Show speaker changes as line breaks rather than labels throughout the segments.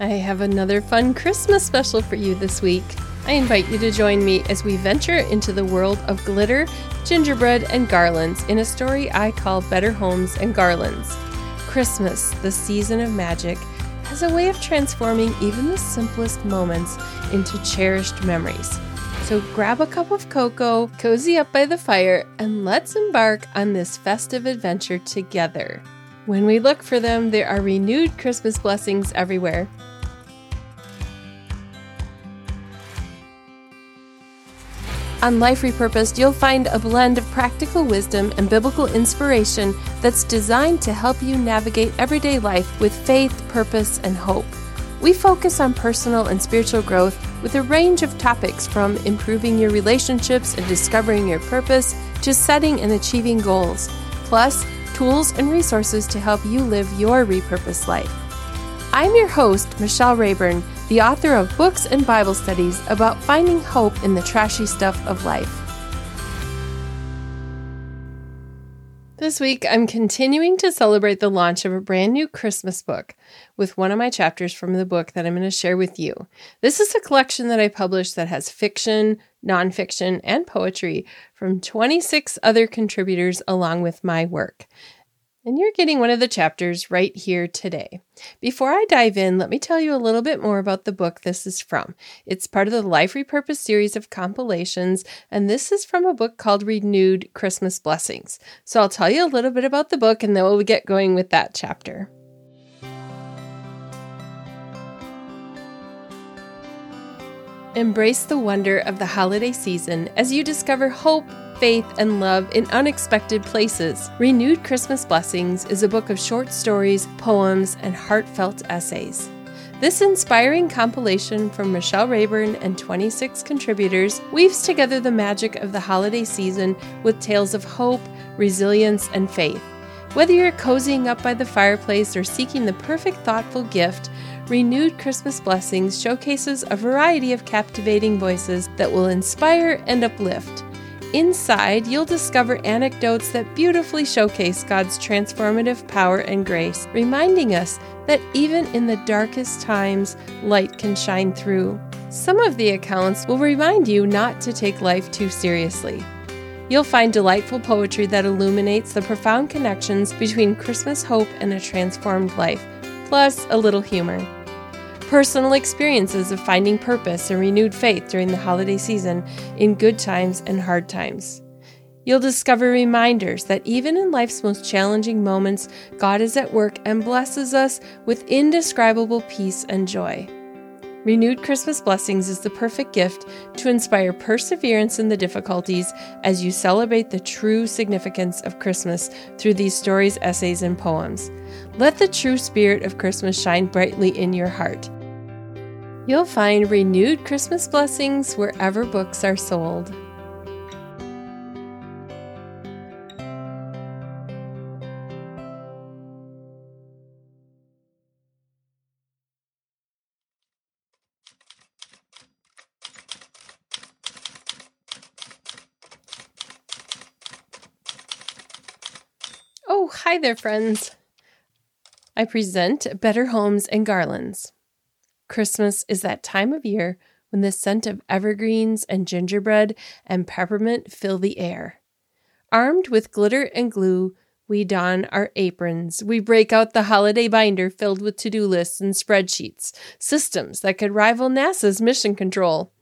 I have another fun Christmas special for you this week. I invite you to join me as we venture into the world of glitter, gingerbread, and garlands in a story I call Better Homes and Garlands. Christmas, the season of magic, has a way of transforming even the simplest moments into cherished memories. So grab a cup of cocoa, cozy up by the fire, and let's embark on this festive adventure together. When we look for them, there are renewed Christmas blessings everywhere. On Life Repurposed, you'll find a blend of practical wisdom and biblical inspiration that's designed to help you navigate everyday life with faith, purpose, and hope. We focus on personal and spiritual growth with a range of topics from improving your relationships and discovering your purpose to setting and achieving goals, plus tools and resources to help you live your repurposed life. I'm your host, Michelle Rayburn the author of books and Bible studies about finding hope in the trashy stuff of life. This week, I'm continuing to celebrate the launch of a brand new Christmas book with one of my chapters from the book that I'm going to share with you. This is a collection that I published that has fiction, nonfiction, and poetry from 26 other contributors along with my work. And you're getting one of the chapters right here today. Before I dive in, let me tell you a little bit more about the book this is from. It's part of the Life Repurpose series of compilations, and this is from a book called Renewed Christmas Blessings. So I'll tell you a little bit about the book and then we'll get going with that chapter. Embrace the wonder of the holiday season as you discover hope faith, and love in unexpected places. Renewed Christmas Blessings is a book of short stories, poems, and heartfelt essays. This inspiring compilation from Michelle Rayburn and 26 contributors weaves together the magic of the holiday season with tales of hope, resilience, and faith. Whether you're cozying up by the fireplace or seeking the perfect thoughtful gift, Renewed Christmas Blessings showcases a variety of captivating voices that will inspire and uplift. Inside, you'll discover anecdotes that beautifully showcase God's transformative power and grace, reminding us that even in the darkest times, light can shine through. Some of the accounts will remind you not to take life too seriously. You'll find delightful poetry that illuminates the profound connections between Christmas hope and a transformed life, plus a little humor personal experiences of finding purpose and renewed faith during the holiday season in good times and hard times. You'll discover reminders that even in life's most challenging moments, God is at work and blesses us with indescribable peace and joy. Renewed Christmas Blessings is the perfect gift to inspire perseverance in the difficulties as you celebrate the true significance of Christmas through these stories, essays, and poems. Let the true spirit of Christmas shine brightly in your heart. You'll find renewed Christmas blessings wherever books are sold. Oh, hi there, friends. I present Better Homes and Garlands. Christmas is that time of year when the scent of evergreens and gingerbread and peppermint fill the air. Armed with glitter and glue, we don our aprons. We break out the holiday binder filled with to do lists and spreadsheets, systems that could rival NASA's mission control.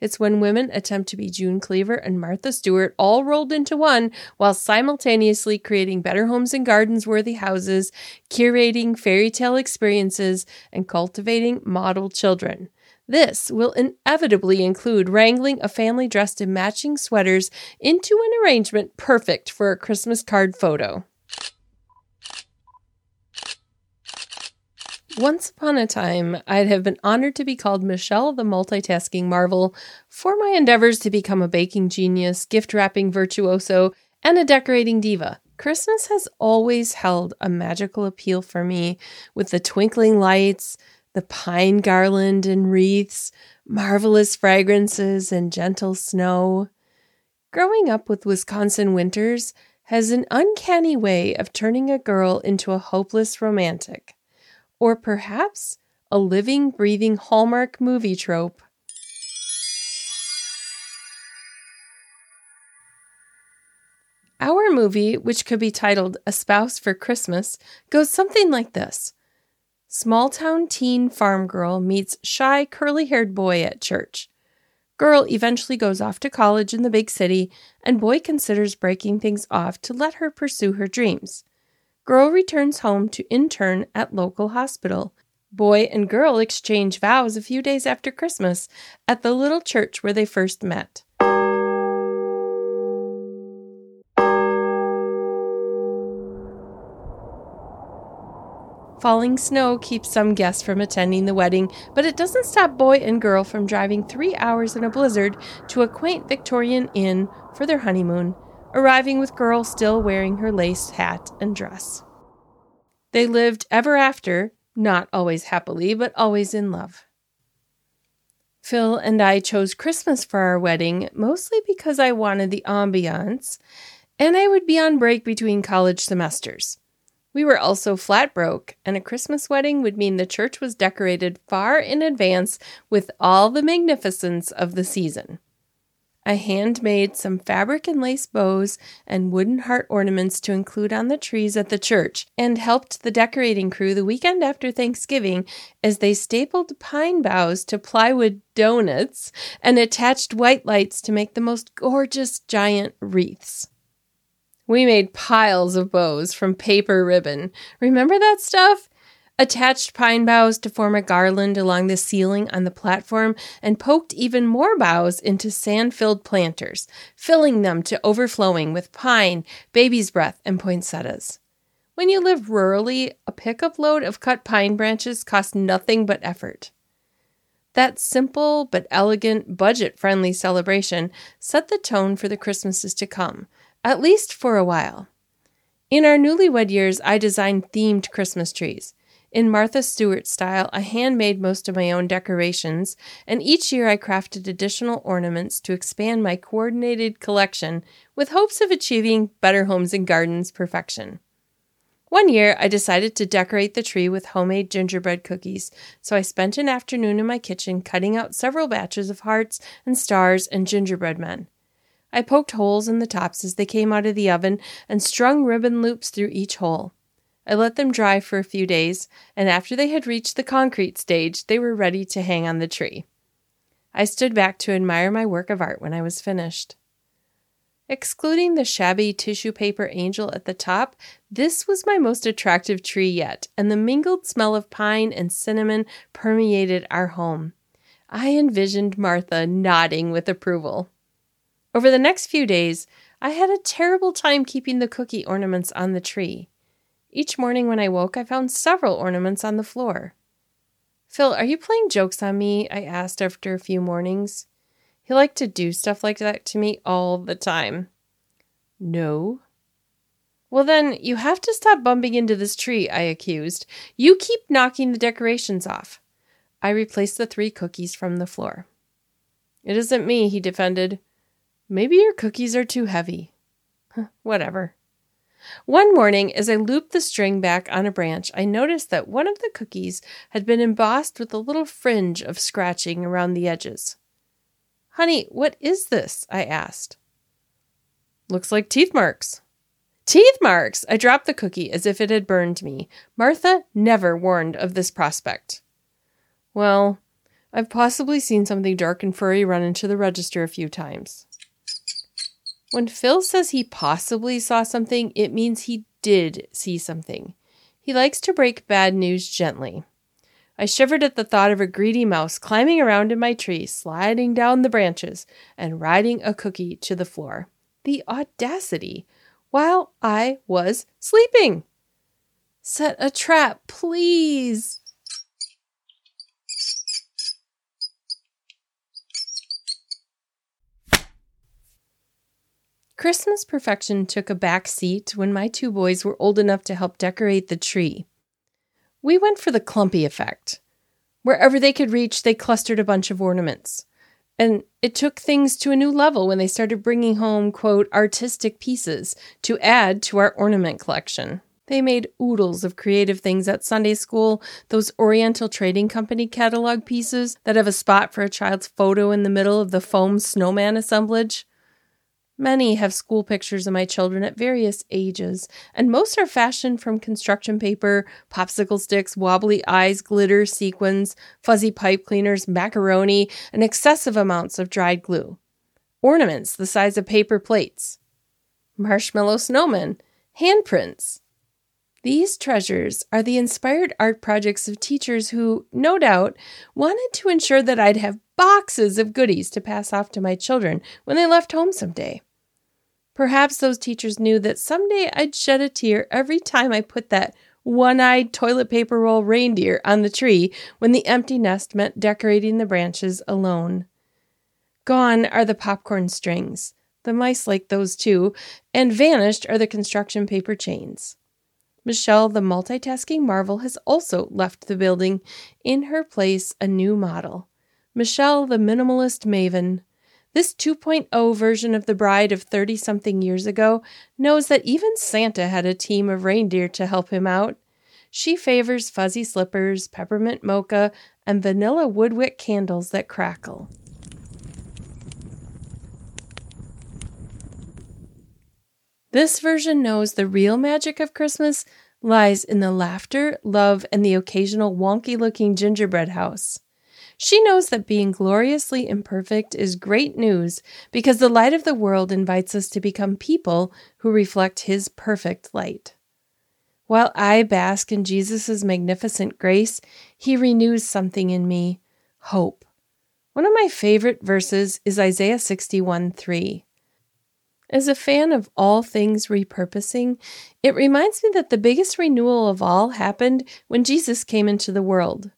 It's when women attempt to be June Cleaver and Martha Stewart all rolled into one while simultaneously creating better homes and gardens worthy houses, curating fairy tale experiences, and cultivating model children. This will inevitably include wrangling a family dressed in matching sweaters into an arrangement perfect for a Christmas card photo. Once upon a time, I'd have been honored to be called Michelle the Multitasking Marvel for my endeavors to become a baking genius, gift wrapping virtuoso, and a decorating diva. Christmas has always held a magical appeal for me with the twinkling lights, the pine garland and wreaths, marvelous fragrances, and gentle snow. Growing up with Wisconsin winters has an uncanny way of turning a girl into a hopeless romantic or perhaps a living, breathing Hallmark movie trope. Our movie, which could be titled A Spouse for Christmas, goes something like this Small town teen farm girl meets shy, curly haired boy at church. Girl eventually goes off to college in the big city, and boy considers breaking things off to let her pursue her dreams. Girl returns home to intern at local hospital. Boy and girl exchange vows a few days after Christmas at the little church where they first met. Falling snow keeps some guests from attending the wedding, but it doesn't stop boy and girl from driving three hours in a blizzard to a quaint Victorian inn for their honeymoon, arriving with girl still wearing her lace hat and dress. They lived ever after, not always happily, but always in love. Phil and I chose Christmas for our wedding mostly because I wanted the ambiance, and I would be on break between college semesters. We were also flat broke, and a Christmas wedding would mean the church was decorated far in advance with all the magnificence of the season. I handmade some fabric and lace bows and wooden heart ornaments to include on the trees at the church, and helped the decorating crew the weekend after Thanksgiving as they stapled pine boughs to plywood donuts and attached white lights to make the most gorgeous giant wreaths. We made piles of bows from paper ribbon. Remember that stuff? Attached pine boughs to form a garland along the ceiling on the platform and poked even more boughs into sand filled planters, filling them to overflowing with pine, baby's breath, and poinsettias. When you live rurally, a pickup load of cut pine branches costs nothing but effort. That simple but elegant, budget friendly celebration set the tone for the Christmases to come, at least for a while. In our newlywed years, I designed themed Christmas trees. In Martha Stewart style, I handmade most of my own decorations, and each year I crafted additional ornaments to expand my coordinated collection with hopes of achieving Better Homes and Gardens perfection. One year, I decided to decorate the tree with homemade gingerbread cookies, so I spent an afternoon in my kitchen cutting out several batches of hearts and stars and gingerbread men. I poked holes in the tops as they came out of the oven and strung ribbon loops through each hole. I let them dry for a few days, and after they had reached the concrete stage, they were ready to hang on the tree. I stood back to admire my work of art when I was finished. Excluding the shabby tissue paper angel at the top, this was my most attractive tree yet, and the mingled smell of pine and cinnamon permeated our home. I envisioned Martha nodding with approval. Over the next few days, I had a terrible time keeping the cookie ornaments on the tree. Each morning when I woke, I found several ornaments on the floor. Phil, are you playing jokes on me? I asked after a few mornings. He liked to do stuff like that to me all the time. No. Well, then, you have to stop bumping into this tree, I accused. You keep knocking the decorations off. I replaced the three cookies from the floor. It isn't me, he defended. Maybe your cookies are too heavy. Whatever. One morning, as I looped the string back on a branch, I noticed that one of the cookies had been embossed with a little fringe of scratching around the edges. Honey, what is this? I asked. Looks like teeth marks. Teeth marks! I dropped the cookie as if it had burned me. Martha never warned of this prospect. Well, I've possibly seen something dark and furry run into the register a few times. When Phil says he possibly saw something, it means he did see something. He likes to break bad news gently. I shivered at the thought of a greedy mouse climbing around in my tree, sliding down the branches, and riding a cookie to the floor. The audacity! While I was sleeping! Set a trap, please! Christmas perfection took a back seat when my two boys were old enough to help decorate the tree. We went for the clumpy effect. Wherever they could reach, they clustered a bunch of ornaments. And it took things to a new level when they started bringing home, quote, artistic pieces to add to our ornament collection. They made oodles of creative things at Sunday school, those Oriental Trading Company catalog pieces that have a spot for a child's photo in the middle of the foam snowman assemblage. Many have school pictures of my children at various ages, and most are fashioned from construction paper, popsicle sticks, wobbly eyes, glitter, sequins, fuzzy pipe cleaners, macaroni, and excessive amounts of dried glue. Ornaments the size of paper plates. Marshmallow snowmen, handprints. These treasures are the inspired art projects of teachers who, no doubt, wanted to ensure that I'd have boxes of goodies to pass off to my children when they left home someday. Perhaps those teachers knew that someday I'd shed a tear every time I put that one eyed toilet paper roll reindeer on the tree when the empty nest meant decorating the branches alone. Gone are the popcorn strings. The mice like those too, and vanished are the construction paper chains. Michelle, the multitasking marvel, has also left the building. In her place, a new model. Michelle, the minimalist maven. This 2.0 version of the bride of 30 something years ago knows that even Santa had a team of reindeer to help him out. She favors fuzzy slippers, peppermint mocha, and vanilla woodwick candles that crackle. This version knows the real magic of Christmas lies in the laughter, love, and the occasional wonky looking gingerbread house. She knows that being gloriously imperfect is great news because the light of the world invites us to become people who reflect His perfect light. While I bask in Jesus' magnificent grace, He renews something in me hope. One of my favorite verses is Isaiah 61 3. As a fan of all things repurposing, it reminds me that the biggest renewal of all happened when Jesus came into the world.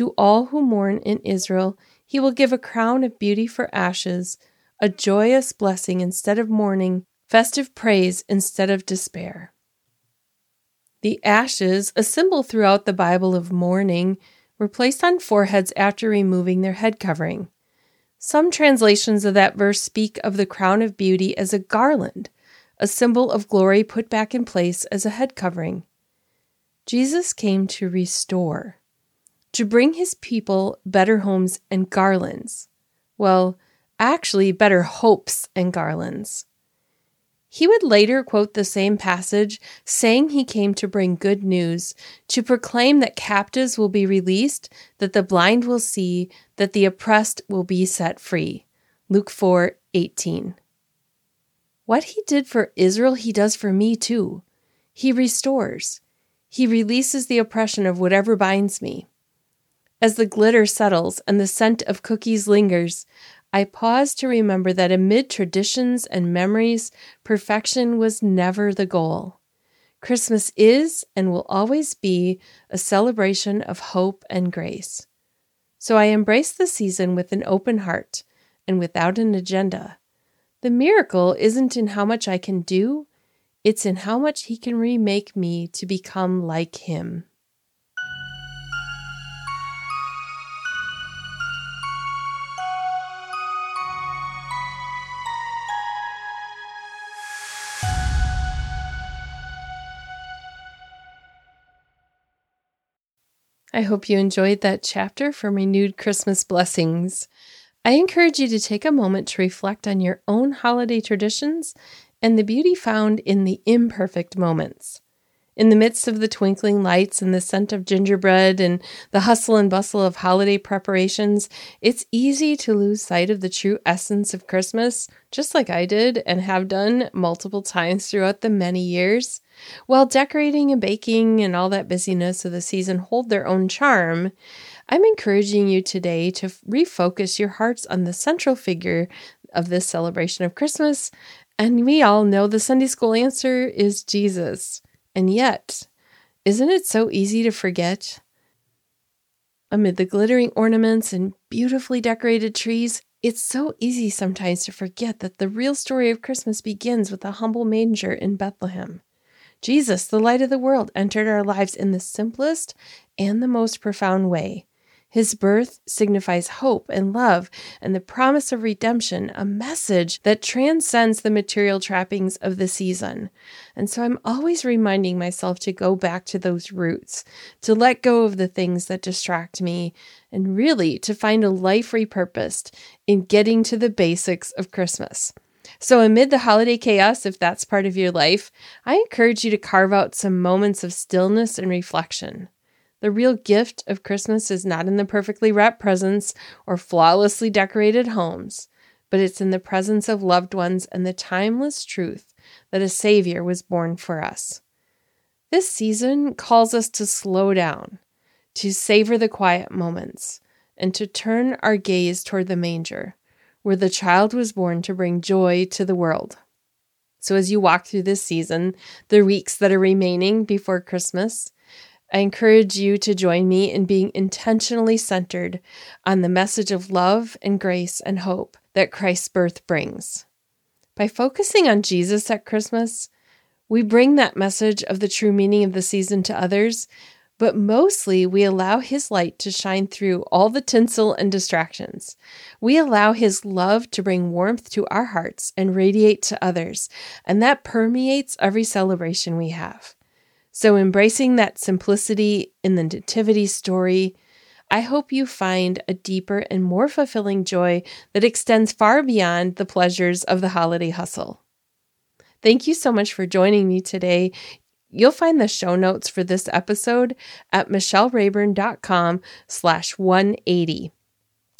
To all who mourn in Israel, he will give a crown of beauty for ashes, a joyous blessing instead of mourning, festive praise instead of despair. The ashes, a symbol throughout the Bible of mourning, were placed on foreheads after removing their head covering. Some translations of that verse speak of the crown of beauty as a garland, a symbol of glory put back in place as a head covering. Jesus came to restore to bring his people better homes and garlands. Well, actually, better hopes and garlands. He would later quote the same passage, saying he came to bring good news, to proclaim that captives will be released, that the blind will see, that the oppressed will be set free. Luke 4 18. What he did for Israel, he does for me too. He restores. He releases the oppression of whatever binds me. As the glitter settles and the scent of cookies lingers, I pause to remember that amid traditions and memories, perfection was never the goal. Christmas is and will always be a celebration of hope and grace. So I embrace the season with an open heart and without an agenda. The miracle isn't in how much I can do, it's in how much He can remake me to become like Him. I hope you enjoyed that chapter from Renewed Christmas Blessings. I encourage you to take a moment to reflect on your own holiday traditions and the beauty found in the imperfect moments. In the midst of the twinkling lights and the scent of gingerbread and the hustle and bustle of holiday preparations, it's easy to lose sight of the true essence of Christmas, just like I did and have done multiple times throughout the many years. While decorating and baking and all that busyness of the season hold their own charm, I'm encouraging you today to refocus your hearts on the central figure of this celebration of Christmas. And we all know the Sunday school answer is Jesus. And yet, isn't it so easy to forget? Amid the glittering ornaments and beautifully decorated trees, it's so easy sometimes to forget that the real story of Christmas begins with a humble manger in Bethlehem. Jesus, the light of the world, entered our lives in the simplest and the most profound way. His birth signifies hope and love and the promise of redemption, a message that transcends the material trappings of the season. And so I'm always reminding myself to go back to those roots, to let go of the things that distract me, and really to find a life repurposed in getting to the basics of Christmas. So, amid the holiday chaos, if that's part of your life, I encourage you to carve out some moments of stillness and reflection. The real gift of Christmas is not in the perfectly wrapped presents or flawlessly decorated homes, but it's in the presence of loved ones and the timeless truth that a Savior was born for us. This season calls us to slow down, to savor the quiet moments, and to turn our gaze toward the manger, where the child was born to bring joy to the world. So, as you walk through this season, the weeks that are remaining before Christmas, I encourage you to join me in being intentionally centered on the message of love and grace and hope that Christ's birth brings. By focusing on Jesus at Christmas, we bring that message of the true meaning of the season to others, but mostly we allow His light to shine through all the tinsel and distractions. We allow His love to bring warmth to our hearts and radiate to others, and that permeates every celebration we have. So, embracing that simplicity in the Nativity story, I hope you find a deeper and more fulfilling joy that extends far beyond the pleasures of the holiday hustle. Thank you so much for joining me today. You'll find the show notes for this episode at michellerayburn.com slash 180.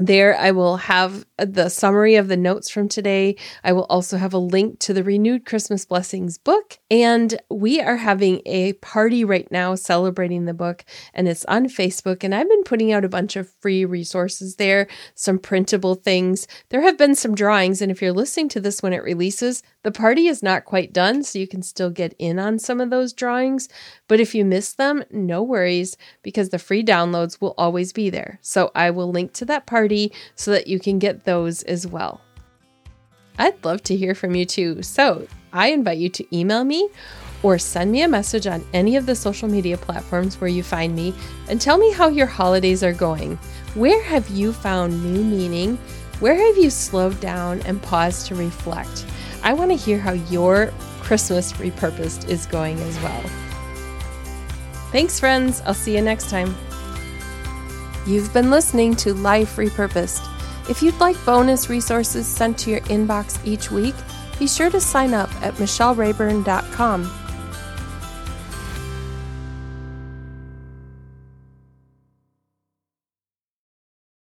There, I will have the summary of the notes from today. I will also have a link to the Renewed Christmas Blessings book. And we are having a party right now celebrating the book, and it's on Facebook. And I've been putting out a bunch of free resources there, some printable things. There have been some drawings. And if you're listening to this when it releases, the party is not quite done, so you can still get in on some of those drawings. But if you miss them, no worries, because the free downloads will always be there. So I will link to that party party so that you can get those as well. I'd love to hear from you too. So I invite you to email me or send me a message on any of the social media platforms where you find me and tell me how your holidays are going. Where have you found new meaning? Where have you slowed down and paused to reflect? I want to hear how your Christmas repurposed is going as well. Thanks, friends. I'll see you next time. You've been listening to Life Repurposed. If you'd like bonus resources sent to your inbox each week, be sure to sign up at michellerayburn.com